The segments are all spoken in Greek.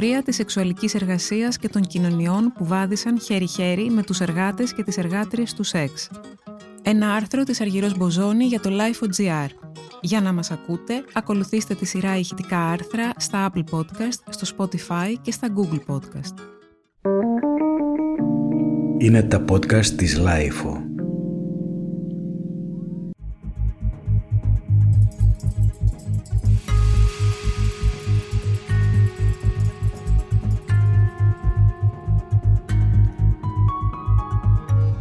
Ιστορία της σεξουαλικής εργασίας και των κοινωνιών που βάδισαν χέρι-χέρι με τους εργάτες και τις εργάτριες του σεξ. Ένα άρθρο της Αργυρός Μποζόνη για το Life.gr. Για να μας ακούτε, ακολουθήστε τη σειρά ηχητικά άρθρα στα Apple Podcast, στο Spotify και στα Google Podcast. Είναι τα podcast της Lifeo.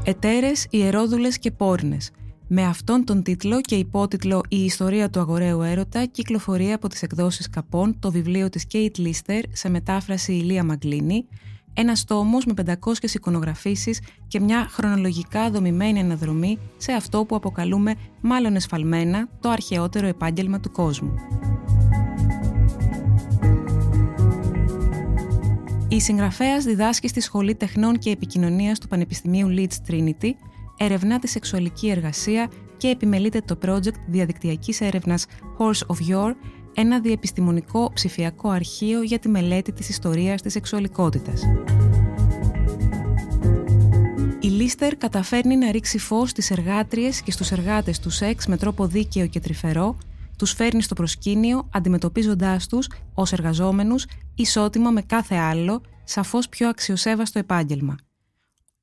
Ετέρες, ιερόδουλες και πόρνες. Με αυτόν τον τίτλο και υπότιτλο «Η ιστορία του αγοραίου έρωτα» κυκλοφορεί από τις εκδόσεις Καπών το βιβλίο της Κέιτ Λίστερ σε μετάφραση Ηλία Μαγκλίνη, ένας τόμος με 500 εικονογραφήσεις και μια χρονολογικά δομημένη αναδρομή σε αυτό που αποκαλούμε μάλλον εσφαλμένα το αρχαιότερο επάγγελμα του κόσμου. Η συγγραφέας διδάσκει στη Σχολή Τεχνών και Επικοινωνίας του Πανεπιστημίου Leeds Trinity, ερευνά τη σεξουαλική εργασία και επιμελείται το project διαδικτυακής έρευνας Horse of Your, ένα διεπιστημονικό ψηφιακό αρχείο για τη μελέτη της ιστορίας της σεξουαλικότητας. Η Λίστερ καταφέρνει να ρίξει φως στις εργάτριες και στους εργάτες του σεξ με τρόπο δίκαιο και τρυφερό, τους φέρνει στο προσκήνιο αντιμετωπίζοντάς τους ως εργαζόμενους ισότιμα με κάθε άλλο, σαφώς πιο αξιοσέβαστο επάγγελμα.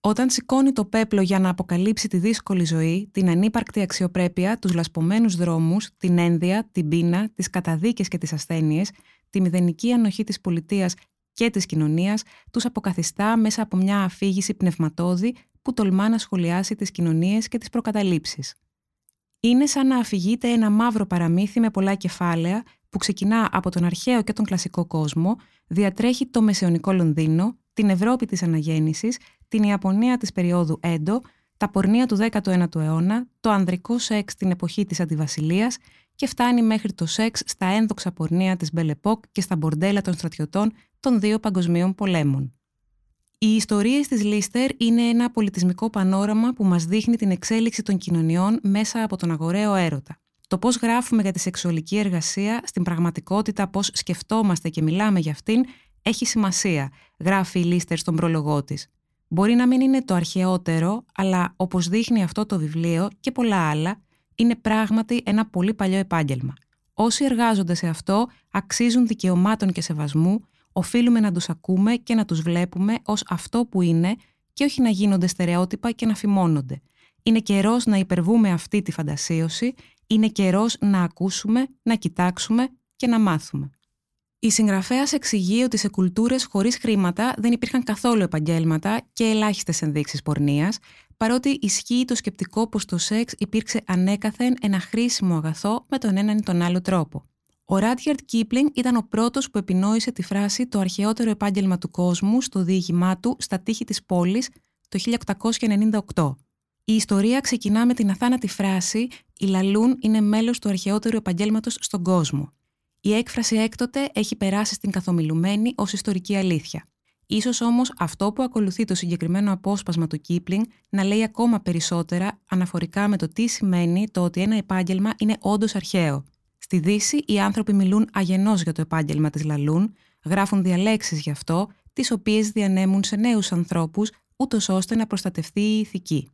Όταν σηκώνει το πέπλο για να αποκαλύψει τη δύσκολη ζωή, την ανύπαρκτη αξιοπρέπεια, τους λασπωμένους δρόμους, την ένδια, την πείνα, τις καταδίκες και τις ασθένειες, τη μηδενική ανοχή της πολιτείας και της κοινωνίας, τους αποκαθιστά μέσα από μια αφήγηση πνευματώδη που τολμά να σχολιάσει τις κοινωνίες και τις προκαταλήψεις. Είναι σαν να αφηγείται ένα μαύρο παραμύθι με πολλά κεφάλαια που ξεκινά από τον αρχαίο και τον κλασικό κόσμο, διατρέχει το μεσαιωνικό Λονδίνο, την Ευρώπη της Αναγέννησης, την Ιαπωνία της περίοδου Έντο, τα πορνεία του 19ου αιώνα, το ανδρικό σεξ την εποχή της Αντιβασιλείας και φτάνει μέχρι το σεξ στα ένδοξα πορνεία της Μπελεπόκ και στα μπορντέλα των στρατιωτών των δύο παγκοσμίων πολέμων. Οι ιστορίες της Λίστερ είναι ένα πολιτισμικό πανόραμα που μας δείχνει την εξέλιξη των κοινωνιών μέσα από τον αγοραίο έρωτα. Το πώς γράφουμε για τη σεξουαλική εργασία, στην πραγματικότητα πώς σκεφτόμαστε και μιλάμε για αυτήν, έχει σημασία, γράφει η Λίστερ στον πρόλογό της. Μπορεί να μην είναι το αρχαιότερο, αλλά όπως δείχνει αυτό το βιβλίο και πολλά άλλα, είναι πράγματι ένα πολύ παλιό επάγγελμα. Όσοι εργάζονται σε αυτό αξίζουν δικαιωμάτων και σεβασμού, οφείλουμε να τους ακούμε και να τους βλέπουμε ως αυτό που είναι και όχι να γίνονται στερεότυπα και να φημώνονται. Είναι καιρός να υπερβούμε αυτή τη φαντασίωση, είναι καιρός να ακούσουμε, να κοιτάξουμε και να μάθουμε. Η συγγραφέας εξηγεί ότι σε κουλτούρες χωρίς χρήματα δεν υπήρχαν καθόλου επαγγέλματα και ελάχιστες ενδείξεις πορνείας, παρότι ισχύει το σκεπτικό πως το σεξ υπήρξε ανέκαθεν ένα χρήσιμο αγαθό με τον έναν ή τον άλλο τρόπο. Ο Ράτιαρτ Κίπλινγκ ήταν ο πρώτος που επινόησε τη φράση το αρχαιότερο επάγγελμα του κόσμου στο διήγημά του στα τείχη της πόλης το 1898. Η ιστορία ξεκινά με την αθάνατη φράση «Η Λαλούν είναι μέλος του αρχαιότερου επαγγέλματος στον κόσμο». Η έκφραση έκτοτε έχει περάσει στην καθομιλουμένη ως ιστορική αλήθεια. Ίσως όμως αυτό που ακολουθεί το συγκεκριμένο απόσπασμα του Κίπλινγκ να λέει ακόμα περισσότερα αναφορικά με το τι σημαίνει το ότι ένα επάγγελμα είναι όντως αρχαίο. Στη Δύση, οι άνθρωποι μιλούν αγενός για το επάγγελμα της Λαλούν, γράφουν διαλέξεις γι' αυτό, τις οποίες διανέμουν σε νέους ανθρώπους, ούτως ώστε να προστατευτεί η ηθική.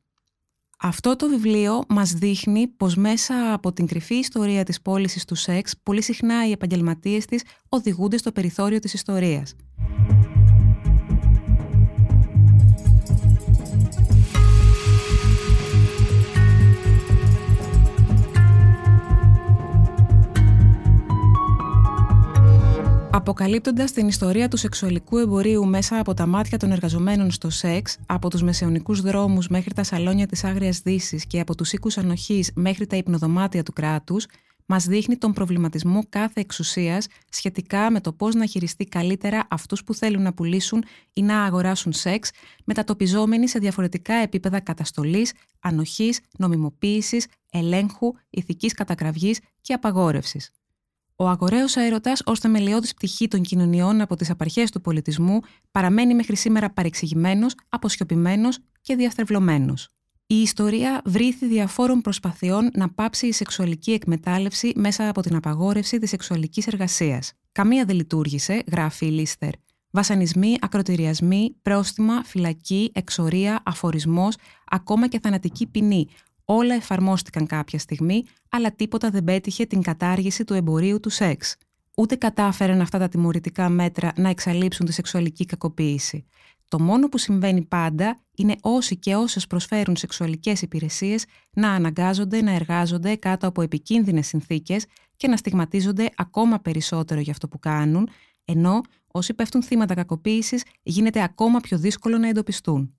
Αυτό το βιβλίο μας δείχνει πως μέσα από την κρυφή ιστορία της πώλησης του σεξ, πολύ συχνά οι επαγγελματίες της οδηγούνται στο περιθώριο της ιστορίας. Αποκαλύπτοντας την ιστορία του σεξουαλικού εμπορίου μέσα από τα μάτια των εργαζομένων στο σεξ, από τους μεσαιωνικούς δρόμους μέχρι τα σαλόνια της Άγριας Δύσης και από τους οίκους ανοχής μέχρι τα υπνοδωμάτια του κράτους, μας δείχνει τον προβληματισμό κάθε εξουσίας σχετικά με το πώς να χειριστεί καλύτερα αυτούς που θέλουν να πουλήσουν ή να αγοράσουν σεξ, μετατοπιζόμενοι σε διαφορετικά επίπεδα καταστολής, ανοχής, νομιμοποίησης, ελέγχου, ηθικής κατακραυγής και απαγόρευσης. Ο αγοραίος έρωτα, ως θεμελιώδης πτυχή των κοινωνιών από τις απαρχές του πολιτισμού, παραμένει μέχρι σήμερα παρεξηγημένος, αποσιωπημένο και διαστρεβλωμένος. Η ιστορία βρήθη διαφόρων προσπαθειών να πάψει η σεξουαλική εκμετάλλευση μέσα από την απαγόρευση της σεξουαλικής εργασίας. Καμία δεν λειτουργήσε, γράφει η Λίστερ. Βασανισμοί, ακροτηριασμοί, πρόστιμα, φυλακή, εξορία, αφορισμός, ακόμα και θανατική ποινή. Όλα εφαρμόστηκαν κάποια στιγμή, αλλά τίποτα δεν πέτυχε την κατάργηση του εμπορίου του σεξ. Ούτε κατάφεραν αυτά τα τιμωρητικά μέτρα να εξαλείψουν τη σεξουαλική κακοποίηση. Το μόνο που συμβαίνει πάντα είναι όσοι και όσες προσφέρουν σεξουαλικές υπηρεσίες να αναγκάζονται να εργάζονται κάτω από επικίνδυνες συνθήκες και να στιγματίζονται ακόμα περισσότερο για αυτό που κάνουν, ενώ όσοι πέφτουν θύματα κακοποίησης γίνεται ακόμα πιο δύσκολο να εντοπιστούν.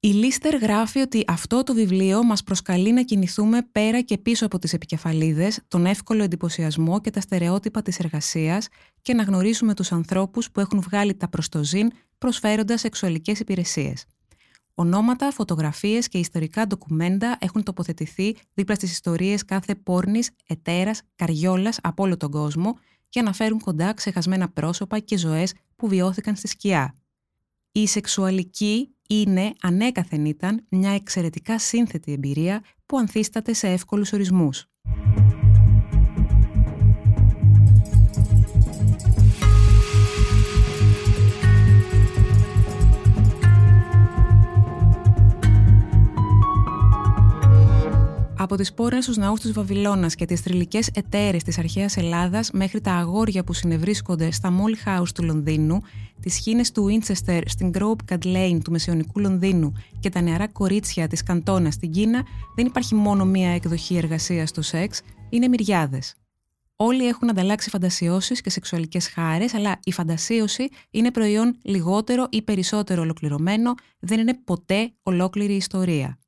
Η Λίστερ γράφει ότι αυτό το βιβλίο μας προσκαλεί να κινηθούμε πέρα και πίσω από τις επικεφαλίδες, τον εύκολο εντυπωσιασμό και τα στερεότυπα της εργασίας και να γνωρίσουμε τους ανθρώπους που έχουν βγάλει τα προστοζήν προσφέροντας σεξουαλικές υπηρεσίες. Ονόματα, φωτογραφίες και ιστορικά ντοκουμέντα έχουν τοποθετηθεί δίπλα στις ιστορίες κάθε πόρνης, ετέρας, καριόλας από όλο τον κόσμο για να φέρουν κοντά ξεχασμένα πρόσωπα και ζωές που βιώθηκαν στη σκιά. Η σεξουαλική είναι, ανέκαθεν ήταν, μια εξαιρετικά σύνθετη εμπειρία που ανθίσταται σε εύκολους ορισμούς. Από τις πόρες στους ναούς της Βαβυλώνας και τις θρηλυκές εταίρες της αρχαίας Ελλάδας μέχρι τα αγόρια που συνευρίσκονται στα Μόλι House του Λονδίνου, τις χίνε του Βίντσεστερ στην Grove Cat Lane του Μεσαιωνικού Λονδίνου και τα νεαρά κορίτσια της Καντόνα στην Κίνα, δεν υπάρχει μόνο μία εκδοχή εργασίας στο σεξ, είναι μυριάδες. Όλοι έχουν ανταλλάξει φαντασιώσεις και σεξουαλικές χάρες, αλλά η φαντασίωση είναι προϊόν λιγότερο ή περισσότερο ολοκληρωμένο, δεν είναι ποτέ ολόκληρη ιστορία.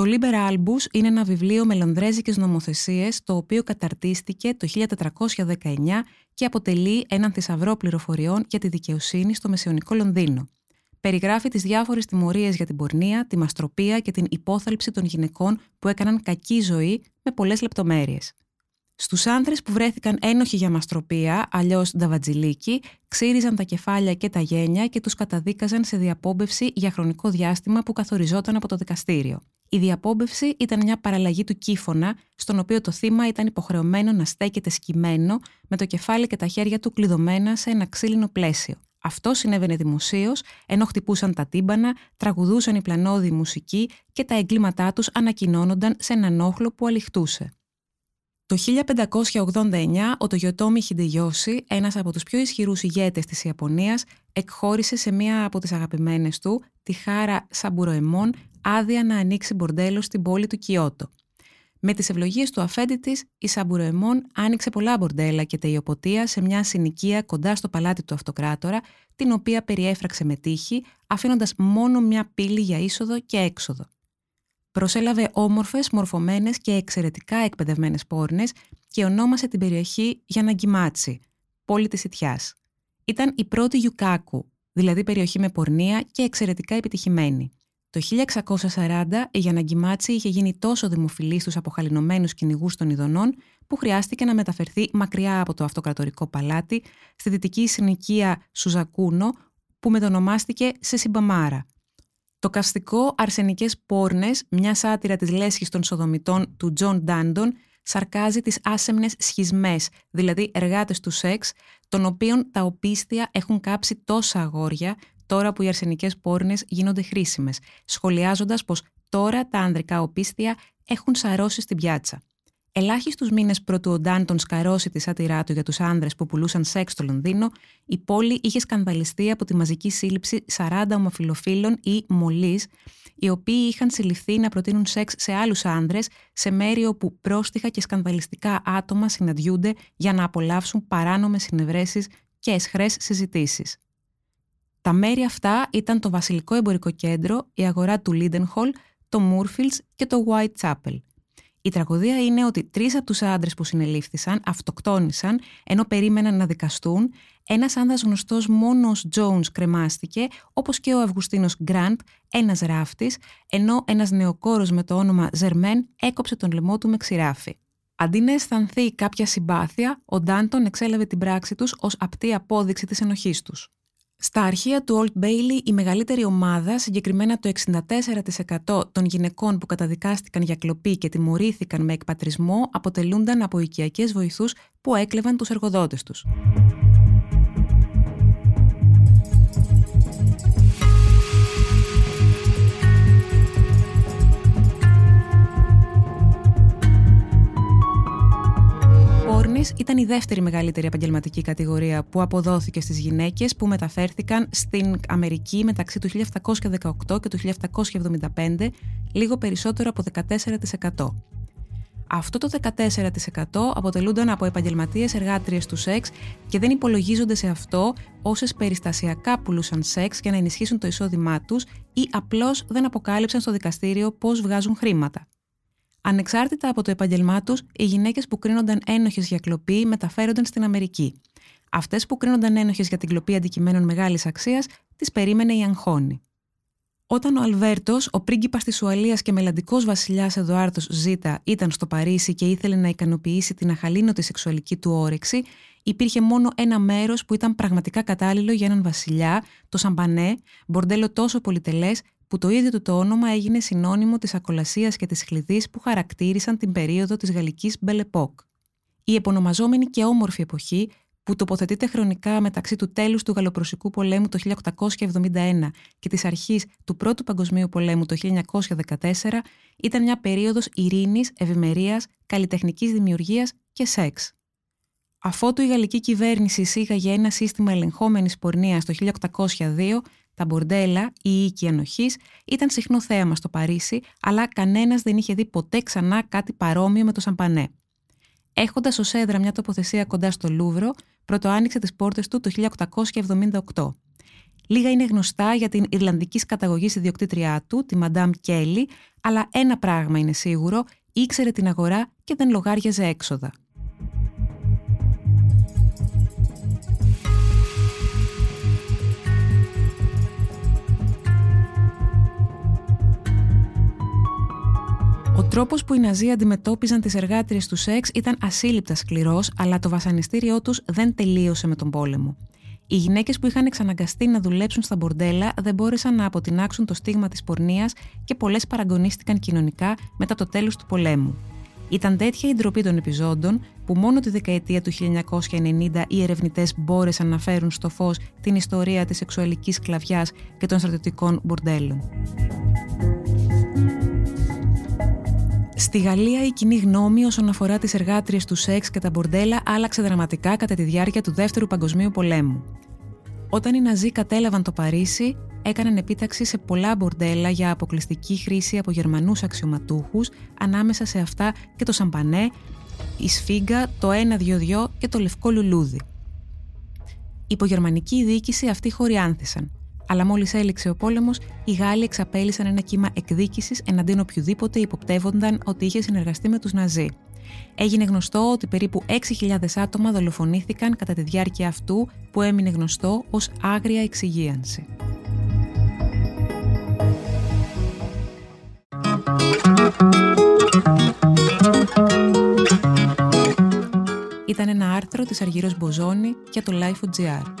Το Liber Albus είναι ένα βιβλίο με λονδρέζικες νομοθεσίες το οποίο καταρτίστηκε το 1419 και αποτελεί έναν θησαυρό πληροφοριών για τη δικαιοσύνη στο μεσαιωνικό Λονδίνο. Περιγράφει τις διάφορες τιμωρίες για την πορνεία, τη μαστροπία και την υπόθαλψη των γυναικών που έκαναν κακή ζωή με πολλές λεπτομέρειες. Στους άνδρες που βρέθηκαν ένοχοι για μαστροπία, αλλιώς νταβατζιλίκι, ξύριζαν τα κεφάλια και τα γένια και τους καταδίκαζαν σε διαπόμπευση για χρονικό διάστημα που καθοριζόταν από το δικαστήριο. Η διαπόμπευση ήταν μια παραλλαγή του κύφωνα, στον οποίο το θύμα ήταν υποχρεωμένο να στέκεται σκυμμένο, με το κεφάλι και τα χέρια του κλειδωμένα σε ένα ξύλινο πλαίσιο. Αυτό συνέβαινε δημοσίως, ενώ χτυπούσαν τα τύμπανα, τραγουδούσαν οι πλανόδιοι μουσική και τα εγκλήματά τους ανακοινώνονταν σε έναν όχλο που αληχτούσε. Το 1589 ο Τογιοτόμι Χιντεγιώση, ένας από τους πιο ισχυρούς ηγέτες της Ιαπωνίας, εκχώρησε σε μία από τις αγαπημένες του, τη Χάρα Σαμπουροεμόν, άδεια να ανοίξει μπορντέλο στην πόλη του Κιώτο. Με τις ευλογίες του αφέντη της, η Σαμπουροεμόν άνοιξε πολλά μπορντέλα και τεϊοποτεία σε μια συνοικία κοντά στο παλάτι του αυτοκράτορα, την οποία περιέφραξε με τείχη, αφήνοντας μόνο μια πύλη για είσοδο και έξοδο. Προσέλαβε όμορφες, μορφωμένες και εξαιρετικά εκπαιδευμένες πόρνες και ονόμασε την περιοχή Γιαναγκιμάτσι, πόλη της Ιτιάς. Ήταν η πρώτη Γιουκάκου, δηλαδή περιοχή με πορνεία και εξαιρετικά επιτυχημένη. Το 1640 η Γιαναγκιμάτσι είχε γίνει τόσο δημοφιλής στους αποχαλινωμένους κυνηγούς των ηδονών που χρειάστηκε να μεταφερθεί μακριά από το αυτοκρατορικό παλάτι στη δυτική συνοικία Σουζακούνο που μετονομάστηκε σε Σιμαμπάρα, το καυστικό «Αρσενικές πόρνες», μια σάτυρα της λέσχης των Σοδομητών του Τζον Ντάντον, σαρκάζει τις άσεμνες σχισμές, δηλαδή εργάτες του σεξ, των οποίων τα οπίσθια έχουν κάψει τόσα αγόρια, τώρα που οι αρσενικές πόρνες γίνονται χρήσιμες, σχολιάζοντας πως τώρα τα ανδρικά οπίστια έχουν σαρώσει στην πιάτσα. Ελάχιστους μήνες πρωτού ο Ντάντον σκαρώσει τη σάτυρά του για τους άνδρες που πουλούσαν σεξ στο Λονδίνο, η πόλη είχε σκανδαλιστεί από τη μαζική σύλληψη 40 ομοφιλοφίλων ή μολύς, οι οποίοι είχαν συλληφθεί να προτείνουν σεξ σε άλλους άνδρες σε μέρη όπου πρόστιχα και σκανδαλιστικά άτομα συναντιούνται για να απολαύσουν παράνομες συνευρέσεις και εσχρέ συζητήσεις. Τα μέρη αυτά ήταν το Βασιλικό Εμπορικό Κέντρο, η αγορά του Λίντενχολ, το Μούρφιλς και το Whitechapel. Η τραγωδία είναι ότι τρεις από τους άντρες που συνελήφθησαν αυτοκτόνησαν ενώ περίμεναν να δικαστούν. Ένας άνδρας γνωστός μόνο ως Jones κρεμάστηκε, όπως και ο Αυγουστίνος Γκραντ, ένας ράφτης, ενώ ένας νεοκόρος με το όνομα Ζερμέν έκοψε τον λαιμό του με ξηράφι. Αντί να αισθανθεί κάποια συμπάθεια, ο Ντάντον εξέλαβε την πράξη τους ως απτή απόδειξη της ενοχής τους. Στα αρχεία του Old Bailey, η μεγαλύτερη ομάδα, συγκεκριμένα το 64% των γυναικών που καταδικάστηκαν για κλοπή και τιμωρήθηκαν με εκπατρισμό, αποτελούνταν από οικιακές βοηθούς που έκλεβαν τους εργοδότες τους. Ήταν η δεύτερη μεγαλύτερη επαγγελματική κατηγορία που αποδόθηκε στις γυναίκες που μεταφέρθηκαν στην Αμερική μεταξύ του 1718 και του 1775, λίγο περισσότερο από 14%. Αυτό το 14% αποτελούνταν από επαγγελματίες εργάτριες του σεξ και δεν υπολογίζονται σε αυτό όσες περιστασιακά πουλούσαν σεξ για να ενισχύσουν το εισόδημά τους ή απλώς δεν αποκάλυψαν στο δικαστήριο πώς βγάζουν χρήματα. Ανεξάρτητα από το επάγγελμά τους, οι γυναίκες που κρίνονταν ένοχες για κλοπή μεταφέρονταν στην Αμερική. Αυτές που κρίνονταν ένοχες για την κλοπή αντικειμένων μεγάλης αξίας, τις περίμενε η Αγχώνη. Όταν ο Αλβέρτος, ο πρίγκιπας της Ουαλίας και μελλοντικό βασιλιάς Εδωάρτος Ζήτα, ήταν στο Παρίσι και ήθελε να ικανοποιήσει την αχαλήνωτη σεξουαλική του όρεξη, υπήρχε μόνο ένα μέρος που ήταν πραγματικά κατάλληλο για έναν βασιλιά, το Σαμπανέ, μπορντέλο τόσο πολυτελές που το ίδιο του το όνομα έγινε συνώνυμο της ακολασίας και της χλειδί που χαρακτήρισαν την περίοδο της γαλλικής Μπελεπόκ. Η επωνομαζόμενη και όμορφη εποχή που τοποθετείται χρονικά μεταξύ του τέλους του Γαλλοπροσικού πολέμου το 1871 και της αρχής του Πρώτου Παγκοσμίου Πολέμου το 1914, ήταν μια περίοδος ειρήνης, ευημερίας, καλλιτεχνικής δημιουργίας και σεξ. Αφότου η γαλλική κυβέρνηση εισήγαγε ένα σύστημα ελεγχόμενης πορνείας το 1802, τα μπορντέλα, η οίκη ανοχής, ήταν συχνό θέαμα στο Παρίσι, αλλά κανένας δεν είχε δει ποτέ ξανά κάτι παρόμοιο με το σαμπανέ. Έχοντας ως έδρα μια τοποθεσία κοντά στο Λούβρο, πρώτο άνοιξε τις πόρτες του το 1878. Λίγα είναι γνωστά για την Ιρλανδική καταγωγή ιδιοκτήτριά του, τη Μαντάμ Κέλλη, αλλά ένα πράγμα είναι σίγουρο, ήξερε την αγορά και δεν λογάριαζε έξοδα. Τρόπος που οι Ναζί αντιμετώπιζαν τις εργάτριες τους σεξ ήταν ασύλληπτα σκληρός, αλλά το βασανιστήριό τους δεν τελείωσε με τον πόλεμο. Οι γυναίκες που είχαν εξαναγκαστεί να δουλέψουν στα μπορντέλα δεν μπόρεσαν να αποτινάξουν το στίγμα της πορνείας και πολλές παραγωνίστηκαν κοινωνικά μετά το τέλος του πολέμου. Ήταν τέτοια η ντροπή των επιζώντων που μόνο τη δεκαετία του 1990 οι ερευνητές μπόρεσαν να φέρουν στο φως την ιστορία της σεξουαλικής σκλαβιάς και των στρατιωτικών μπορντέλων. Στη Γαλλία, η κοινή γνώμη όσον αφορά τις εργάτριες του σεξ και τα μπορντέλα άλλαξε δραματικά κατά τη διάρκεια του Δεύτερου Παγκοσμίου Πολέμου. Όταν οι Ναζί κατέλαβαν το Παρίσι, έκαναν επίταξη σε πολλά μπορντέλα για αποκλειστική χρήση από Γερμανούς αξιωματούχους, ανάμεσα σε αυτά και το Σαμπανέ, η Σφίγγα, το 1-2-2 και το Λευκό Λουλούδι. Υπό γερμανική διοίκηση αυτοί χωριάνθησαν αλλά μόλις έληξε ο πόλεμος, οι Γάλλοι εξαπέλυσαν ένα κύμα εκδίκησης εναντίον οποιοδήποτε υποπτεύονταν ότι είχε συνεργαστεί με τους Ναζί. Έγινε γνωστό ότι περίπου 6.000 άτομα δολοφονήθηκαν κατά τη διάρκεια αυτού που έμεινε γνωστό ως άγρια εξυγίανση. Ήταν ένα άρθρο της Αργύρος Μποζόνη για το Life.gr.